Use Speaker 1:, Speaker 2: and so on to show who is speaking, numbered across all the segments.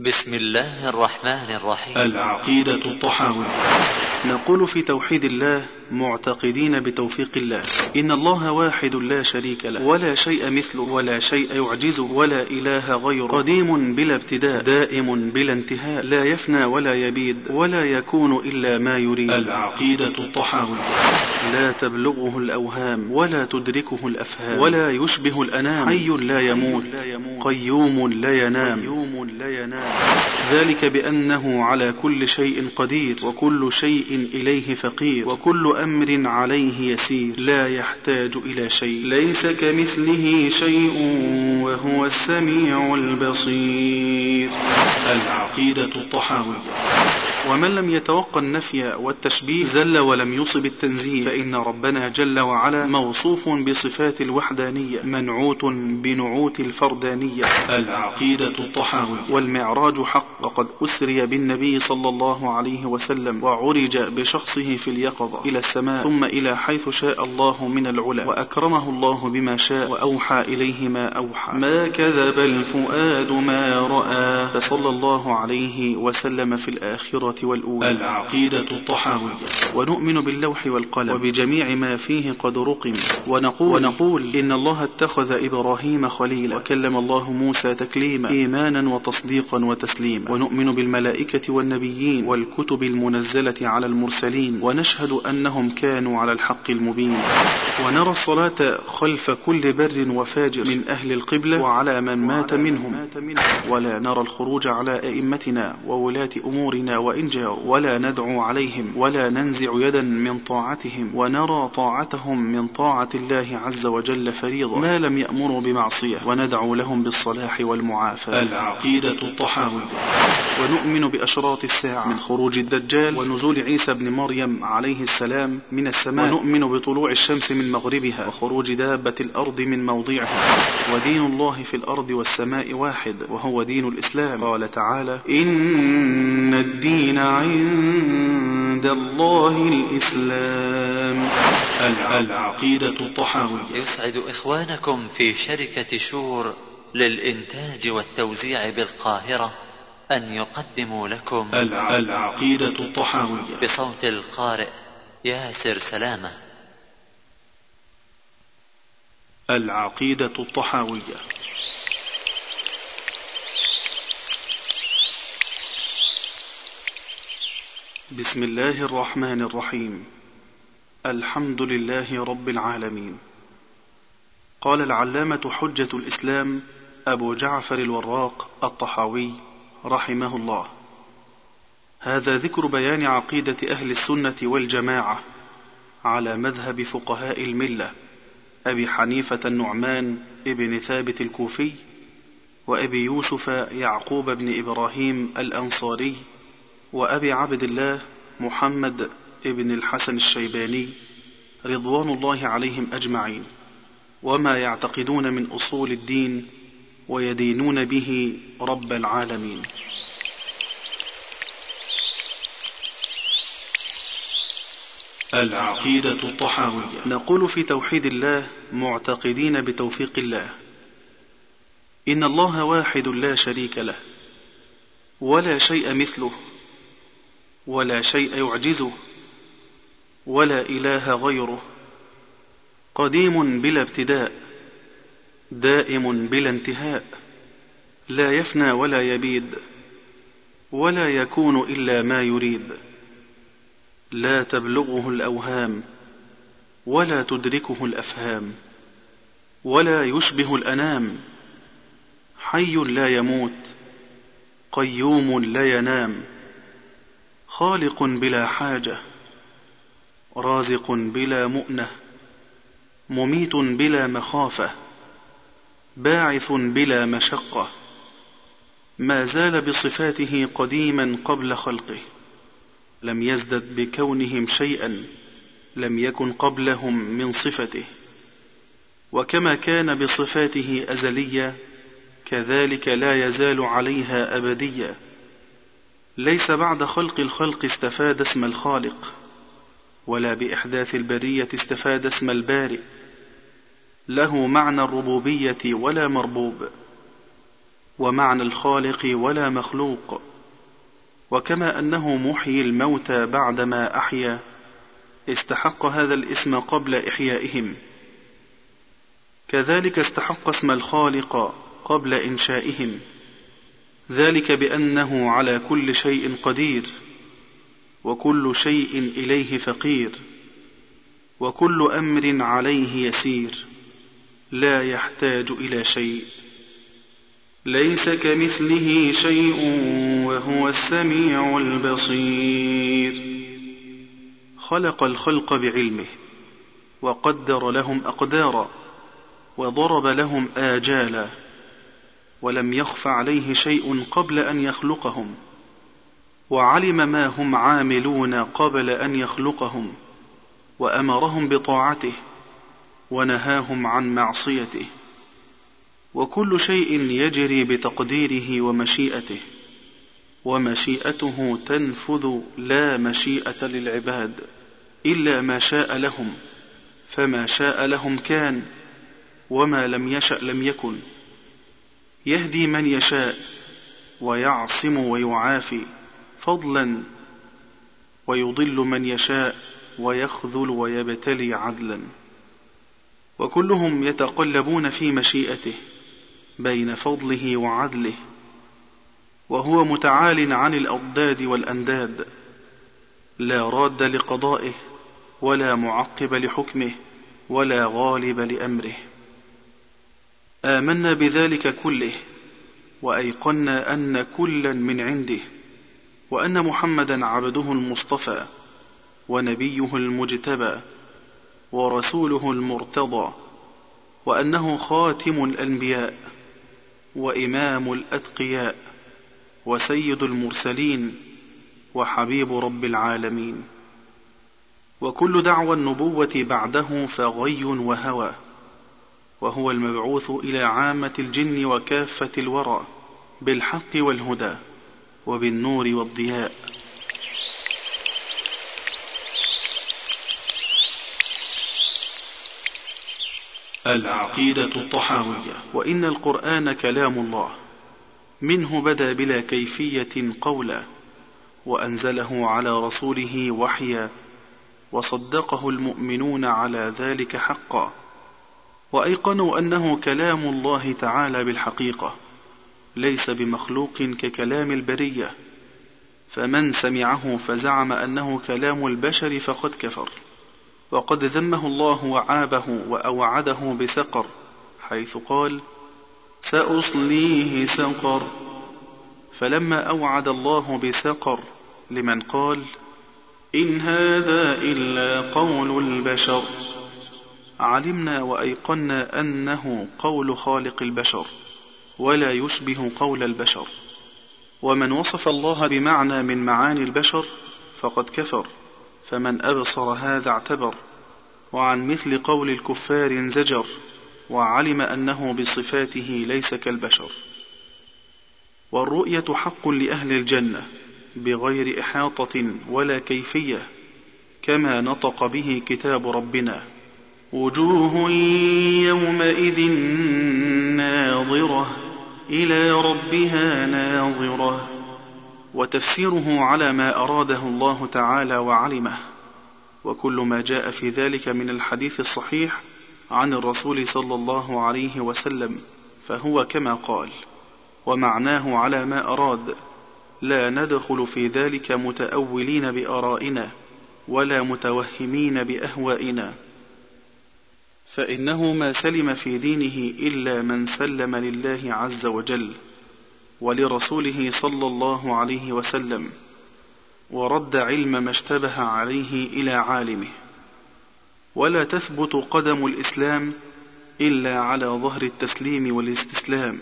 Speaker 1: بسم الله الرحمن الرحيم.
Speaker 2: العقيدة الطحاوية نقول في توحيد الله معتقدين بتوفيق الله. إن الله واحد لا شريك له ولا شيء مثله ولا شيء يعجزه ولا إله غيره. قديم بلا ابتداء دائم بلا انتهاء لا يفنى ولا يبيد ولا يكون إلا ما يريد. العقيدة الطحاوية لا تبلغه الأوهام ولا تدركه الأفهام ولا يشبه الأنام. حي لا يموت قيوم لا ينام. ذلك بأنه على كل شيء قدير وكل شيء إليه فقير وكل أمر عليه يسير. لا يحتاج إلى شيء. ليس كمثله شيء وهو السميع البصير. العقيدة الطحاوية ومن لم يتوقع النفي والتشبيه زل ولم يصب التنزيه فإن ربنا جل وعلا موصوف بصفات الوحدانية منعوت بنعوت الفردانية. العقيدة الطحاوي والمعراج حق وقد أسري بالنبي صلى الله عليه وسلم وعرج بشخصه في اليقظة إلى السماء ثم إلى حيث شاء الله من العلا وأكرمه الله بما شاء وأوحى إليه ما أوحى. ما كذب الفؤاد ما رأى فصلى الله عليه وسلم في الآخرة والأولى. العقيدة الطحاوية. ونؤمن باللوح والقلم. وبجميع ما فيه قد رقم. ونقول, ونقول إن الله اتخذ إبراهيم خليلا. وكلم الله موسى تكليما. إيمانا وتصديقا وتسليما. ونؤمن بالملائكة والنبيين. والكتب المنزلة على المرسلين. ونشهد أنهم كانوا على الحق المبين. ونرى الصلاة خلف كل بر وفاجر. من أهل القبلة وعلى من مات منهم. ولا نرى الخروج على أئمتنا وولاة أمورنا وإن وإن جاءوا ولا ندعو عليهم ولا ننزع يدا من طاعتهم ونرى طاعتهم من طاعة الله عز وجل فريضة. ما لم يأمروا بمعصية وندعو لهم بالصلاح والمعافاة. العقيدة الطحاوية. ونؤمن بأشراط الساعة. من خروج الدجال. ونزول عيسى بن مريم عليه السلام من السماء. ونؤمن بطلوع الشمس من مغربها. وخروج دابة الأرض من موضعها. ودين الله في الأرض والسماء واحد. وهو دين الإسلام. قال تعالى إن الدين عند الله الإسلام. العقيدة الطحاوية.
Speaker 1: يسعد إخوانكم في شركة شور للإنتاج والتوزيع بالقاهرة. أن يقدموا لكم
Speaker 2: العقيدة الطحاوية.
Speaker 1: بصوت القارئ ياسر سلامة.
Speaker 2: العقيدة الطحاوية. بسم الله الرحمن الرحيم. الحمد لله رب العالمين. قال العلامة حجة الإسلام أبو جعفر الوراق الطحاوي رحمه الله هذا ذكر بيان عقيدة أهل السنة والجماعة على مذهب فقهاء الملة أبي حنيفة النعمان ابن ثابت الكوفي وأبي يوسف يعقوب بن إبراهيم الأنصاري وأبي عبد الله محمد ابن الحسن الشيباني رضوان الله عليهم أجمعين. وما يعتقدون من أصول الدين ويدينون به رب العالمين. العقيدة الطحاوية. نقول في توحيد الله معتقدين بتوفيق الله. إن الله واحد لا شريك له ولا شيء مثله ولا شيء يعجزه ولا إله غيره. قديم بلا ابتداء. دائم بلا انتهاء لا يفنى ولا يبيد ولا يكون إلا ما يريد. لا تبلغه الأوهام ولا تدركه الأفهام ولا يشبه الأنام. حي لا يموت قيوم لا ينام خالق بلا حاجة رازق بلا مؤنة مميت بلا مخافة. باعث بلا مشقة ما زال بصفاته قديما قبل خلقه. لم يزدد بكونهم شيئا لم يكن قبلهم من صفته. وكما كان بصفاته أزلية كذلك لا يزال عليها أبديا ليس بعد خلق الخلق استفاد اسم الخالق ولا بإحداث البرية استفاد اسم البارئ. له معنى الربوبية ولا مربوب ومعنى الخالق ولا مخلوق وكما أنه محيي الموتى بعدما أحيا استحق هذا الاسم قبل إحيائهم. كذلك استحق اسم الخالق قبل إنشائهم. ذلك بأنه على كل شيء قدير وكل شيء إليه فقير وكل أمر عليه يسير. لا يحتاج إلى شيء. ليس كمثله شيء وهو السميع البصير. خلق الخلق بعلمه وقدر لهم أقدارا وضرب لهم آجالا ولم يخف عليه شيء قبل أن يخلقهم وعلم ما هم عاملون قبل أن يخلقهم وأمرهم بطاعته ونهاهم عن معصيته. وكل شيء يجري بتقديره ومشيئته. ومشيئته تنفذ لا مشيئة للعباد إلا ما شاء لهم. فما شاء لهم كان وما لم يشأ لم يكن. يهدي من يشاء ويعصم ويعافي فضلا. ويضل من يشاء ويخذل ويبتلي عدلا. وكلهم يتقلبون في مشيئته بين فضله وعدله وهو متعال عن الأضداد والأنداد لا راد لقضائه ولا معقب لحكمه ولا غالب لأمره. آمنا بذلك كله وأيقنا أن كلا من عنده وأن محمدا عبده المصطفى ونبيه المجتبى. ورسوله المرتضى وأنه خاتم الأنبياء وإمام الأتقياء وسيد المرسلين وحبيب رب العالمين. وكل دعوى النبوة بعده فغي وهوى وهو المبعوث إلى عامة الجن وكافة الورى بالحق والهدى وبالنور والضياء. العقيدة الطحاوية. وإن القرآن كلام الله. منه بدا بلا كيفية قولا وأنزله على رسوله وحيا وصدقه المؤمنون على ذلك حقا. وأيقنوا أنه كلام الله تعالى بالحقيقة ليس بمخلوق ككلام البرية. فمن سمعه فزعم أنه كلام البشر فقد كفر. وقد ذمه الله وعابه وأوعده بسقر حيث قال سأصليه سقر. فلما أوعد الله بسقر لمن قال إن هذا إلا قول البشر. علمنا وأيقنا أنه قول خالق البشر ولا يشبه قول البشر. ومن وصف الله بمعنى من معاني البشر فقد كفر. فمن أبصر هذا اعتبر وعن مثل قول الكفار انزجر وعلم أنه بصفاته ليس كالبشر. والرؤية حق لأهل الجنة بغير إحاطة ولا كيفية كما نطق به كتاب ربنا. وجوه يومئذ ناظرة إلى ربها ناظرة. وتفسيره على ما أراده الله تعالى وعلمه. وكل ما جاء في ذلك من الحديث الصحيح عن الرسول صلى الله عليه وسلم فهو كما قال ومعناه على ما أراد لا ندخل في ذلك متأولين بآرائنا ولا متوهمين بأهوائنا. فإنه ما سلم في دينه إلا من سلم لله عز وجل. ولرسوله صلى الله عليه وسلم ورد علم ما اشتبه عليه إلى عالمه. ولا تثبت قدم الإسلام إلا على ظهر التسليم والاستسلام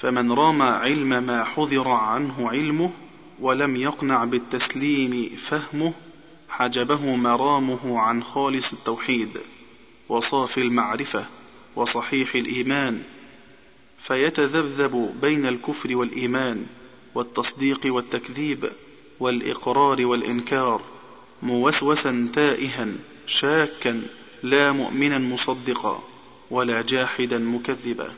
Speaker 2: فمن رام علم ما حذر عنه علمه ولم يقنع بالتسليم فهمه حجبه مرامه عن خالص التوحيد وصافي المعرفة وصحيح الإيمان فيتذبذب بين الكفر والإيمان والتصديق والتكذيب والإقرار والإنكار موسوسا تائها شاكا لا مؤمنا مصدقا ولا جاحدا مكذبا.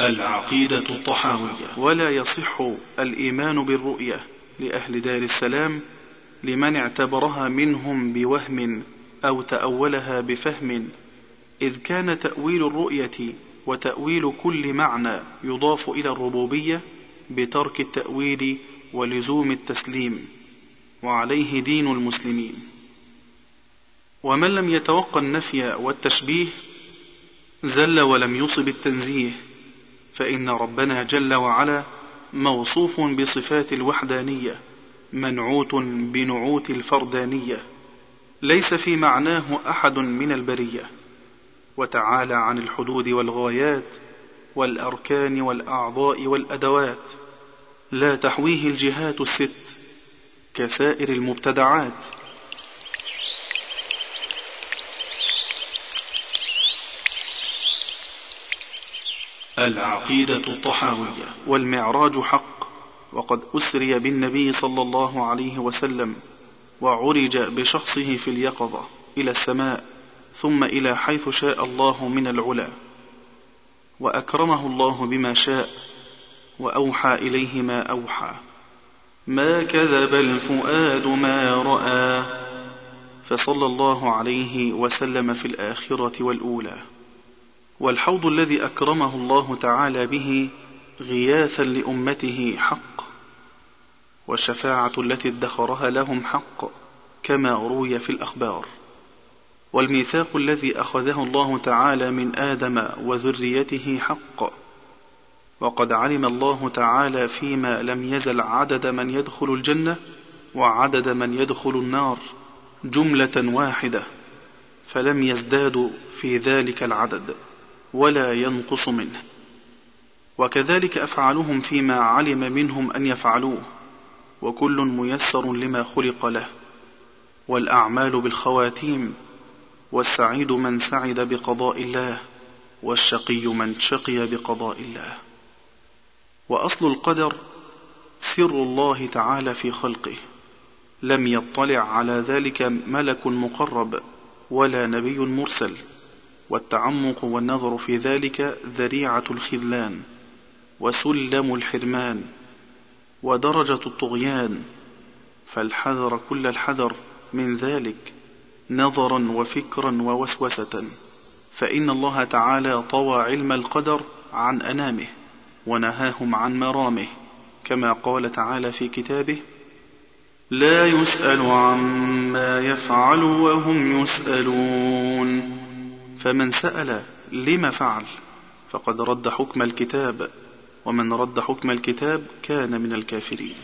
Speaker 2: العقيدة الطحاوية. ولا يصح الإيمان بالرؤية لأهل دار السلام لمن اعتبرها منهم بوهم أو تأولها بفهم إذ كان تأويل الرؤية وتأويل كل معنى يضاف إلى الربوبية بترك التأويل ولزوم التسليم وعليه دين المسلمين. ومن لم يتوقع النفي والتشبيه زل ولم يصب التنزيه فإن ربنا جل وعلا موصوف بصفات الوحدانية. منعوت بنعوت الفردانية ليس في معناه أحد من البرية. وتعالى عن الحدود والغايات والأركان والأعضاء والأدوات لا تحويه الجهات الست كسائر المبتدعات. العقيدة الطحاوية. والمعراج حق. وقد أسري بالنبي صلى الله عليه وسلم وعرج بشخصه في اليقظة إلى السماء ثم إلى حيث شاء الله من العلا وأكرمه الله بما شاء وأوحى إليه ما أوحى. ما كذب الفؤاد ما رأى فصلى الله عليه وسلم في الآخرة والأولى. والحوض الذي أكرمه الله تعالى به غياثا لأمته حق والشفاعة التي ادخرها لهم حق كما روي في الأخبار. والميثاق الذي أخذه الله تعالى من آدم وذريته حق. وقد علم الله تعالى فيما لم يزل عدد من يدخل الجنة وعدد من يدخل النار جملة واحدة فلم يزدادوا في ذلك العدد ولا ينقص منه. وكذلك أفعالهم فيما علم منهم أن يفعلوه. وكل ميسر لما خلق له والأعمال بالخواتيم والسعيد من سعد بقضاء الله والشقي من شقي بقضاء الله. وأصل القدر سر الله تعالى في خلقه لم يطلع على ذلك ملك مقرب ولا نبي مرسل. والتعمق والنظر في ذلك ذريعة الخذلان وسلم الحرمان. ودرجة الطغيان فالحذر كل الحذر من ذلك نظرا وفكرا ووسوسة. فإن الله تعالى طوى علم القدر عن أنامه ونهاهم عن مرامه كما قال تعالى في كتابه لا يسأل عما يفعل وهم يسألون. فمن سأل لم فعل فقد رد حكم الكتاب. ومن رد حكم الكتاب كان من الكافرين.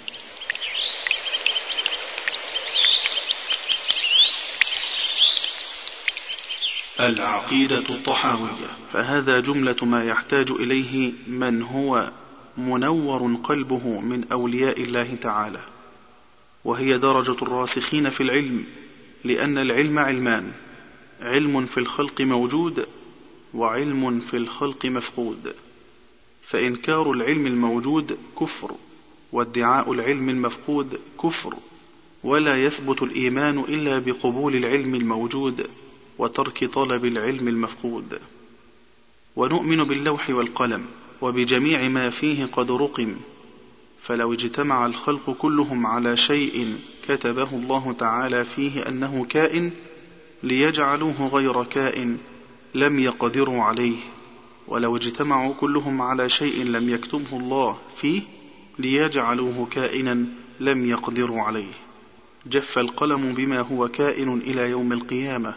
Speaker 2: العقيدة الطحاوية. فهذا جملة ما يحتاج إليه من هو منور قلبه من أولياء الله تعالى وهي درجة الراسخين في العلم لأن العلم علمان علم في الخلق موجود وعلم في الخلق مفقود. فإنكار العلم الموجود كفر وادعاء العلم المفقود كفر ولا يثبت الإيمان إلا بقبول العلم الموجود وترك طلب العلم المفقود. ونؤمن باللوح والقلم وبجميع ما فيه قد رقم فلو اجتمع الخلق كلهم على شيء كتبه الله تعالى فيه أنه كائن ليجعلوه غير كائن لم يقدروا عليه. ولو اجتمعوا كلهم على شيء لم يكتبه الله فيه ليجعلوه كائنا لم يقدروا عليه. جف القلم بما هو كائن إلى يوم القيامة.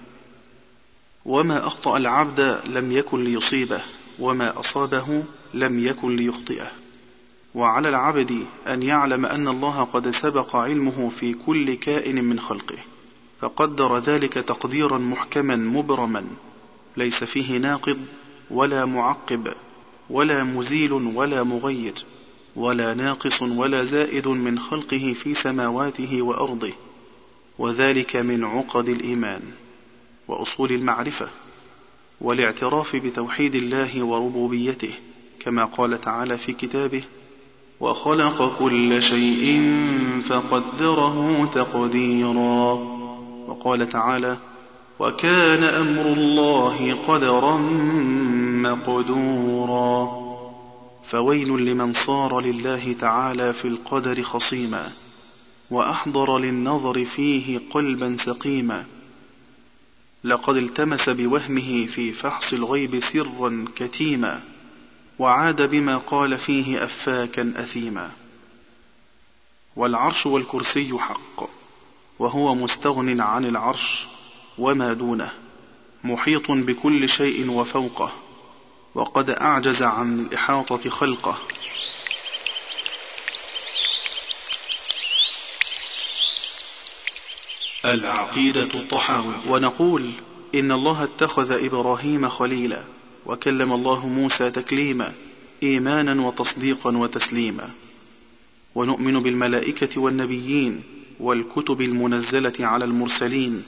Speaker 2: وما أخطأ العبد لم يكن ليصيبه وما أصابه لم يكن ليخطئه. وعلى العبد أن يعلم أن الله قد سبق علمه في كل كائن من خلقه. فقدر ذلك تقديرا محكما مبرما. ليس فيه ناقض ولا معقب ولا مزيل ولا مغير ولا ناقص ولا زائد من خلقه في سماواته وأرضه وذلك من عقد الإيمان وأصول المعرفة والاعتراف بتوحيد الله وربوبيته كما قال تعالى في كتابه وخلق كل شيء فقدره تقديرا. وقال تعالى وكان أمر الله قدرا مقدورا. فويل لمن صار لله تعالى في القدر خصيما وأحضر للنظر فيه قلبا سقيما. لقد التمس بوهمه في فحص الغيب سرا كتيما وعاد بما قال فيه أفاكا أثيما. والعرش والكرسي حق وهو مستغن عن العرش وما دونه. محيط بكل شيء وفوقه. وقد أعجز عن الإحاطة خلقه. العقيدة الطحاوي. ونقول إن الله اتخذ إبراهيم خليلا وكلم الله موسى تكليما إيمانا وتصديقا وتسليما. ونؤمن بالملائكة والنبيين والكتب المنزلة على المرسلين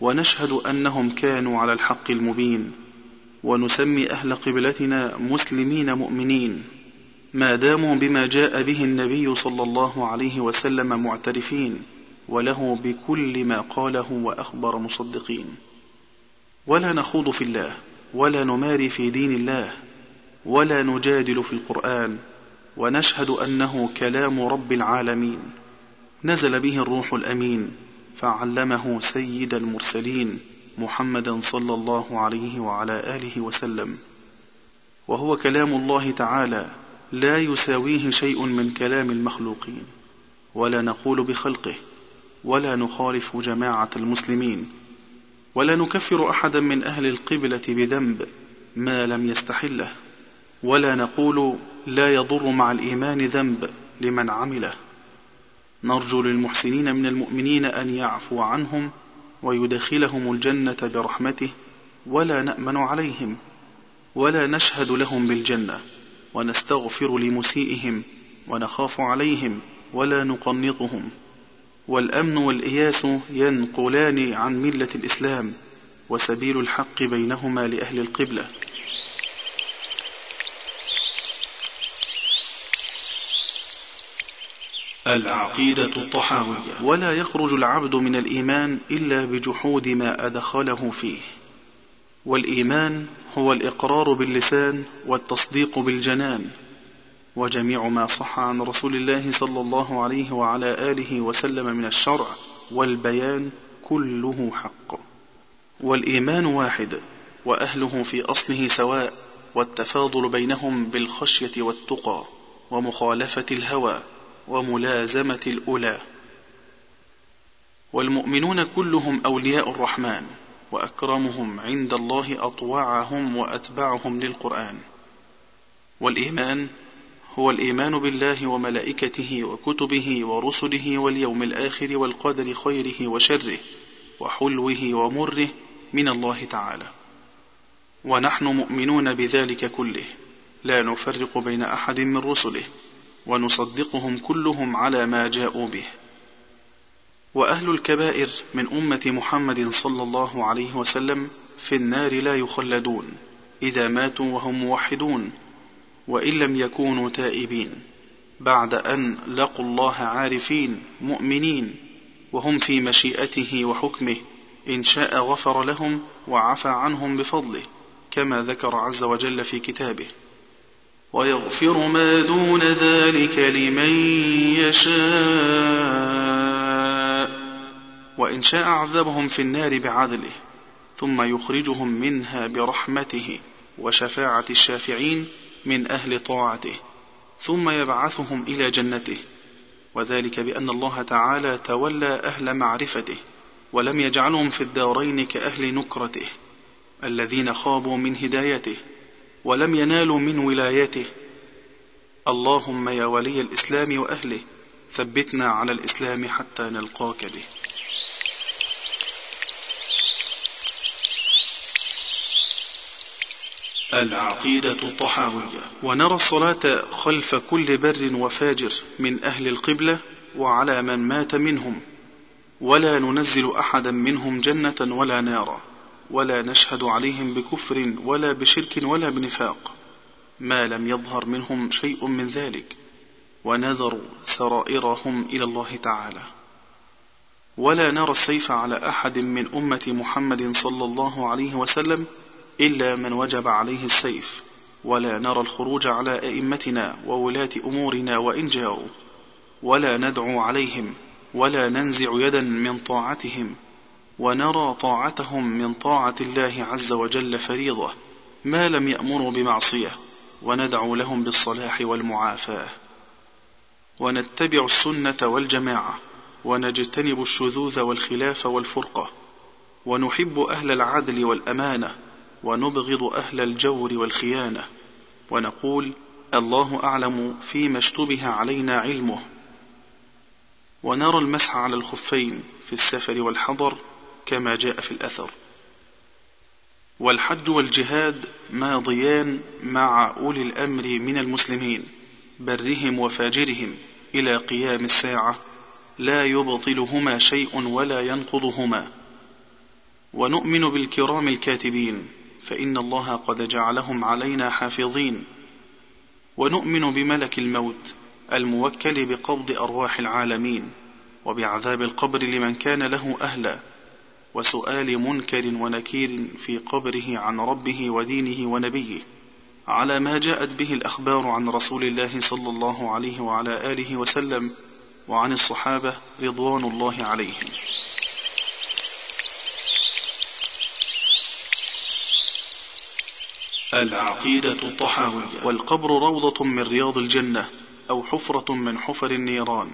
Speaker 2: ونشهد أنهم كانوا على الحق المبين. ونسمي أهل قبلتنا مسلمين مؤمنين. ما داموا بما جاء به النبي صلى الله عليه وسلم معترفين. وله بكل ما قاله وأخبر مصدقين. ولا نخوض في الله ولا نماري في دين الله ولا نجادل في القرآن. ونشهد أنه كلام رب العالمين. نزل به الروح الأمين. فعلمه سيد المرسلين محمدا صلى الله عليه وعلى آله وسلم. وهو كلام الله تعالى لا يساويه شيء من كلام المخلوقين ولا نقول بخلقه ولا نخالف جماعة المسلمين ولا نكفر أحدا من أهل القبلة بذنب ما لم يستحله ولا نقول لا يضر مع الإيمان ذنب لمن عمله. نرجو للمحسنين من المؤمنين أن يعفو عنهم ويدخلهم الجنة برحمته ولا نأمن عليهم ولا نشهد لهم بالجنة ونستغفر لمسيئهم ونخاف عليهم ولا نقنطهم والأمن والإياس ينقلان عن ملة الإسلام وسبيل الحق بينهما لأهل القبلة العقيدة الطحاوية. ولا يخرج العبد من الإيمان إلا بجحود ما أدخله فيه. والإيمان هو الإقرار باللسان والتصديق بالجنان. وجميع ما صح عن رسول الله صلى الله عليه وعلى آله وسلم من الشرع والبيان كله حق. والإيمان واحد وأهله في أصله سواء والتفاضل بينهم بالخشية والتقى ومخالفة الهوى. وملازمة الأولى. والمؤمنون كلهم أولياء الرحمن وأكرمهم عند الله أطوعهم وأتبعهم للقرآن. والإيمان هو الإيمان بالله وملائكته وكتبه ورسله واليوم الآخر والقدر خيره وشره وحلوه ومره من الله تعالى. ونحن مؤمنون بذلك كله. لا نفرق بين أحد من رسله. ونصدقهم كلهم على ما جاءوا به. وأهل الكبائر من أمة محمد صلى الله عليه وسلم في النار لا يخلدون إذا ماتوا وهم موحدون وإن لم يكونوا تائبين بعد أن لقوا الله عارفين مؤمنين وهم في مشيئته وحكمه إن شاء غفر لهم وعفى عنهم بفضله كما ذكر عز وجل في كتابه. ويغفر ما دون ذلك لمن يشاء. وإن شاء عذبهم في النار بعدله ثم يخرجهم منها برحمته وشفاعة الشافعين من أهل طاعته ثم يبعثهم إلى جنته. وذلك بأن الله تعالى تولى أهل معرفته ولم يجعلهم في الدارين كأهل نكرته الذين خابوا من هدايته. ولم ينالوا من ولايته. اللهم يا ولي الإسلام وأهله ثبتنا على الإسلام حتى نلقاك به. العقيدة الطحاوية ونرى الصلاة خلف كل بر وفاجر من أهل القبلة وعلى من مات منهم. ولا ننزل أحدا منهم جنة ولا نارا. ولا نشهد عليهم بكفر ولا بشرك ولا بنفاق. ما لم يظهر منهم شيء من ذلك. ونذروا سرائرهم إلى الله تعالى. ولا نرى السيف على أحد من أمة محمد صلى الله عليه وسلم إلا من وجب عليه السيف. ولا نرى الخروج على أئمتنا وولاة أمورنا وإن جاءوا. ولا ندعو عليهم. ولا ننزع يدا من طاعتهم. ونرى طاعتهم من طاعة الله عز وجل فريضة ما لم يأمروا بمعصية وندعو لهم بالصلاح والمعافاة. ونتبع السنة والجماعة ونجتنب الشذوذ والخلاف والفرقة. ونحب أهل العدل والأمانة ونبغض أهل الجور والخيانة. ونقول الله أعلم فيما اشتبه علينا علمه. ونرى المسح على الخفين في السفر والحضر كما جاء في الأثر. والحج والجهاد ماضيان مع أولي الأمر من المسلمين برهم وفاجرهم إلى قيام الساعة لا يبطلهما شيء ولا ينقضهما. ونؤمن بالكرام الكاتبين فإن الله قد جعلهم علينا حافظين. ونؤمن بملك الموت الموكل بقبض أرواح العالمين وبعذاب القبر لمن كان له أهلا. وسؤال منكر ونكير في قبره عن ربه ودينه ونبيه على ما جاءت به الأخبار عن رسول الله صلى الله عليه وعلى آله وسلم وعن الصحابة رضوان الله عليهم. العقيدة الطحاوية. والقبر روضة من رياض الجنة أو حفرة من حفر النيران.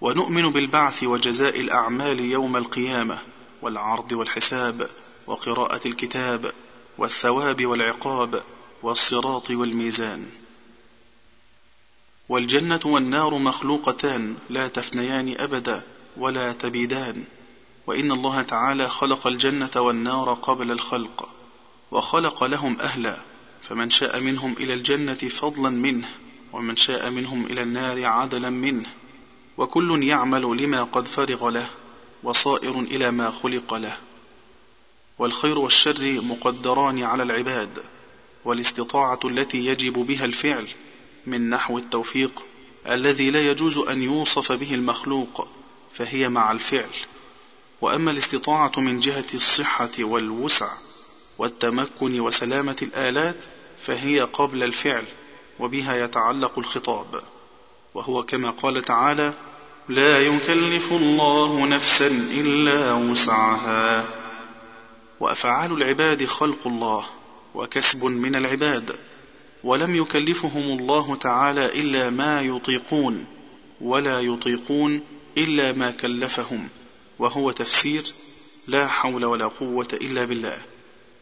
Speaker 2: ونؤمن بالبعث وجزاء الأعمال يوم القيامة. والعرض والحساب وقراءة الكتاب والثواب والعقاب والصراط والميزان. والجنة والنار مخلوقتان لا تفنيان أبدا ولا تبيدان. وإن الله تعالى خلق الجنة والنار قبل الخلق وخلق لهم أهلا. فمن شاء منهم إلى الجنة فضلا منه ومن شاء منهم إلى النار عدلا منه. وكل يعمل لما قد فرغ له. وصائر إلى ما خلق له. والخير والشر مقدران على العباد والاستطاعة التي يجب بها الفعل من نحو التوفيق الذي لا يجوز أن يوصف به المخلوق فهي مع الفعل. وأما الاستطاعة من جهة الصحة والوسع والتمكن وسلامة الآلات فهي قبل الفعل وبها يتعلق الخطاب. وهو كما قال تعالى لا يكلف الله نفسا إلا وسعها. وأفعال العباد خلق الله وكسب من العباد ولم يكلفهم الله تعالى إلا ما يطيقون ولا يطيقون إلا ما كلفهم وهو تفسير لا حول ولا قوة إلا بالله.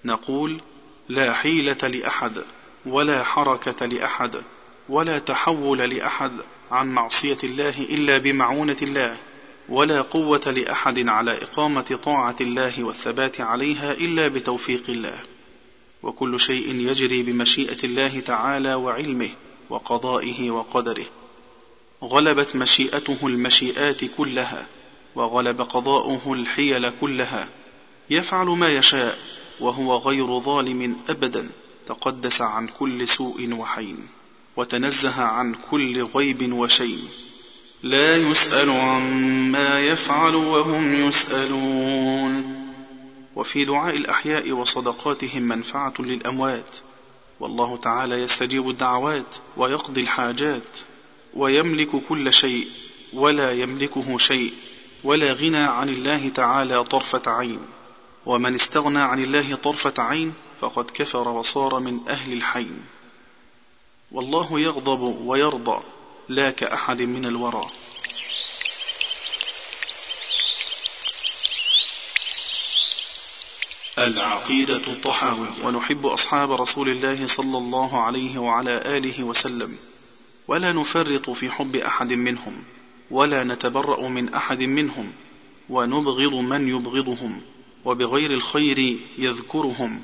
Speaker 2: نقول لا حيلة لأحد ولا حركة لأحد ولا تحول لأحد. عن معصية الله إلا بمعونة الله ولا قوة لأحد على إقامة طاعة الله والثبات عليها إلا بتوفيق الله. وكل شيء يجري بمشيئة الله تعالى وعلمه وقضائه وقدره. غلبت مشيئته المشيئات كلها وغلب قضاؤه الحيل كلها. يفعل ما يشاء وهو غير ظالم ابدا تقدس عن كل سوء وحين. وتنزه عن كل غيب وشين لا يسأل عما يفعل وهم يسألون. وفي دعاء الأحياء وصدقاتهم منفعة للأموات. والله تعالى يستجيب الدعوات ويقضي الحاجات ويملك كل شيء ولا يملكه شيء. ولا غنى عن الله تعالى طرفة عين. ومن استغنى عن الله طرفة عين فقد كفر وصار من أهل الحين. والله يغضب ويرضى لا كأحد من الورى. العقيدة الطحاوية ونحب أصحاب رسول الله صلى الله عليه وعلى آله وسلم. ولا نفرط في حب أحد منهم ولا نتبرأ من أحد منهم ونبغض من يبغضهم وبغير الخير يذكرهم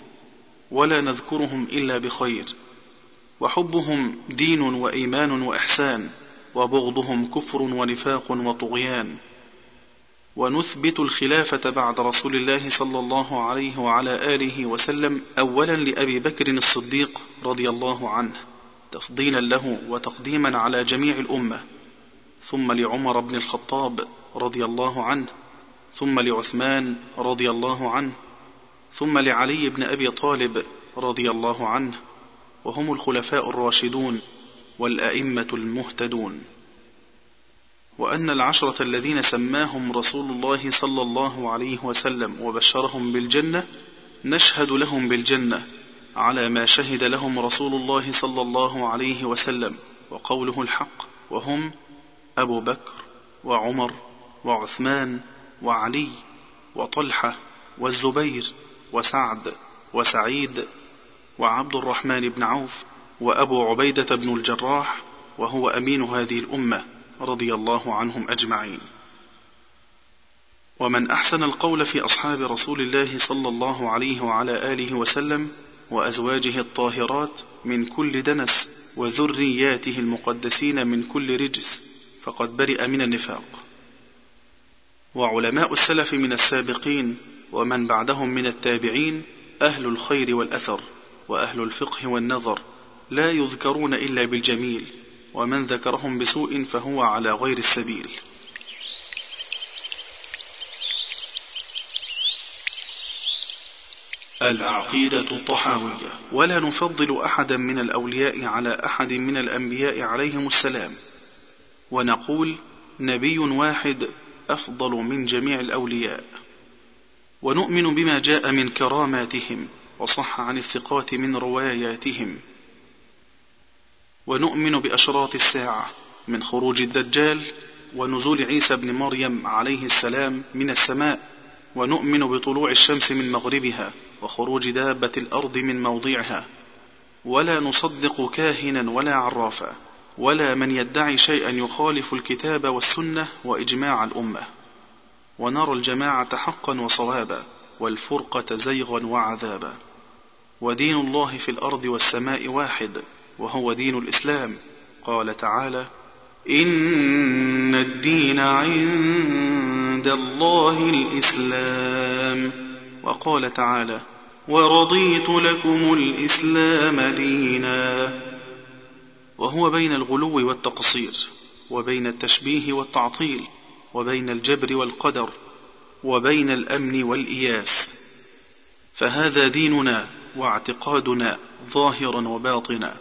Speaker 2: ولا نذكرهم إلا بخير. وحبهم دين وإيمان وإحسان وبغضهم كفر ونفاق وطغيان. ونثبت الخلافة بعد رسول الله صلى الله عليه وعلى آله وسلم اولا لأبي بكر الصديق رضي الله عنه تفضيلا له وتقديما على جميع الأمة. ثم لعمر بن الخطاب رضي الله عنه ثم لعثمان رضي الله عنه ثم لعلي بن أبي طالب رضي الله عنه وهم الخلفاء الراشدون والأئمة المهتدون. وأن العشرة الذين سماهم رسول الله صلى الله عليه وسلم وبشرهم بالجنة نشهد لهم بالجنة على ما شهد لهم رسول الله صلى الله عليه وسلم وقوله الحق وهم أبو بكر وعمر وعثمان وعلي وطلحة والزبير وسعد وسعيد وعبد الرحمن بن عوف وأبو عبيدة بن الجراح وهو أمين هذه الأمة رضي الله عنهم أجمعين. ومن أحسن القول في أصحاب رسول الله صلى الله عليه وعلى آله وسلم وأزواجه الطاهرات من كل دنس وذرياته المقدسين من كل رجس فقد برئ من النفاق. وعلماء السلف من السابقين ومن بعدهم من التابعين أهل الخير والأثر. وأهل الفقه والنظر لا يذكرون إلا بالجميل ومن ذكرهم بسوء فهو على غير السبيل. العقيدة الطحاوية. ولا نفضل أحدا من الأولياء على أحد من الأنبياء عليهم السلام. ونقول نبي واحد أفضل من جميع الأولياء. ونؤمن بما جاء من كراماتهم. وصح عن الثقات من رواياتهم. ونؤمن بأشراط الساعة من خروج الدجال ونزول عيسى بن مريم عليه السلام من السماء ونؤمن بطلوع الشمس من مغربها وخروج دابة الأرض من موضعها. ولا نصدق كاهنا ولا عرافا ولا من يدعي شيئا يخالف الكتاب والسنة وإجماع الأمة. ونرى الجماعة حقا وصوابا والفرقة زيغا وعذابا. ودين الله في الأرض والسماء واحد وهو دين الإسلام. قال تعالى إن الدين عند الله الإسلام. وقال تعالى ورضيت لكم الإسلام دينا. وهو بين الغلو والتقصير وبين التشبيه والتعطيل وبين الجبر والقدر وبين الأمن والإياس. فهذا ديننا. واعتقادنا ظاهرا وباطنا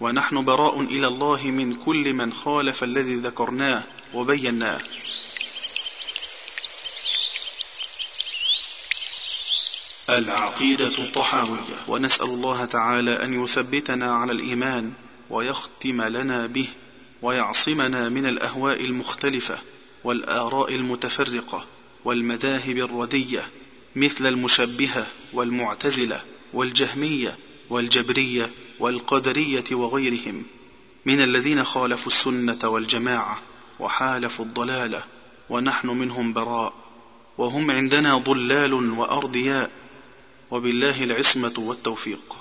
Speaker 2: ونحن براء إلى الله من كل من خالف الذي ذكرناه وبيناه. العقيدة الطحاوية. ونسأل الله تعالى أن يثبتنا على الإيمان ويختم لنا به ويعصمنا من الأهواء المختلفة والآراء المتفرقة والمذاهب الردية مثل المشبهة والمعتزلة. والجهمية والجبرية والقدرية وغيرهم من الذين خالفوا السنة والجماعة وحالفوا الضلالة ونحن منهم براء وهم عندنا ضلال وأرضياء وبالله العصمة والتوفيق.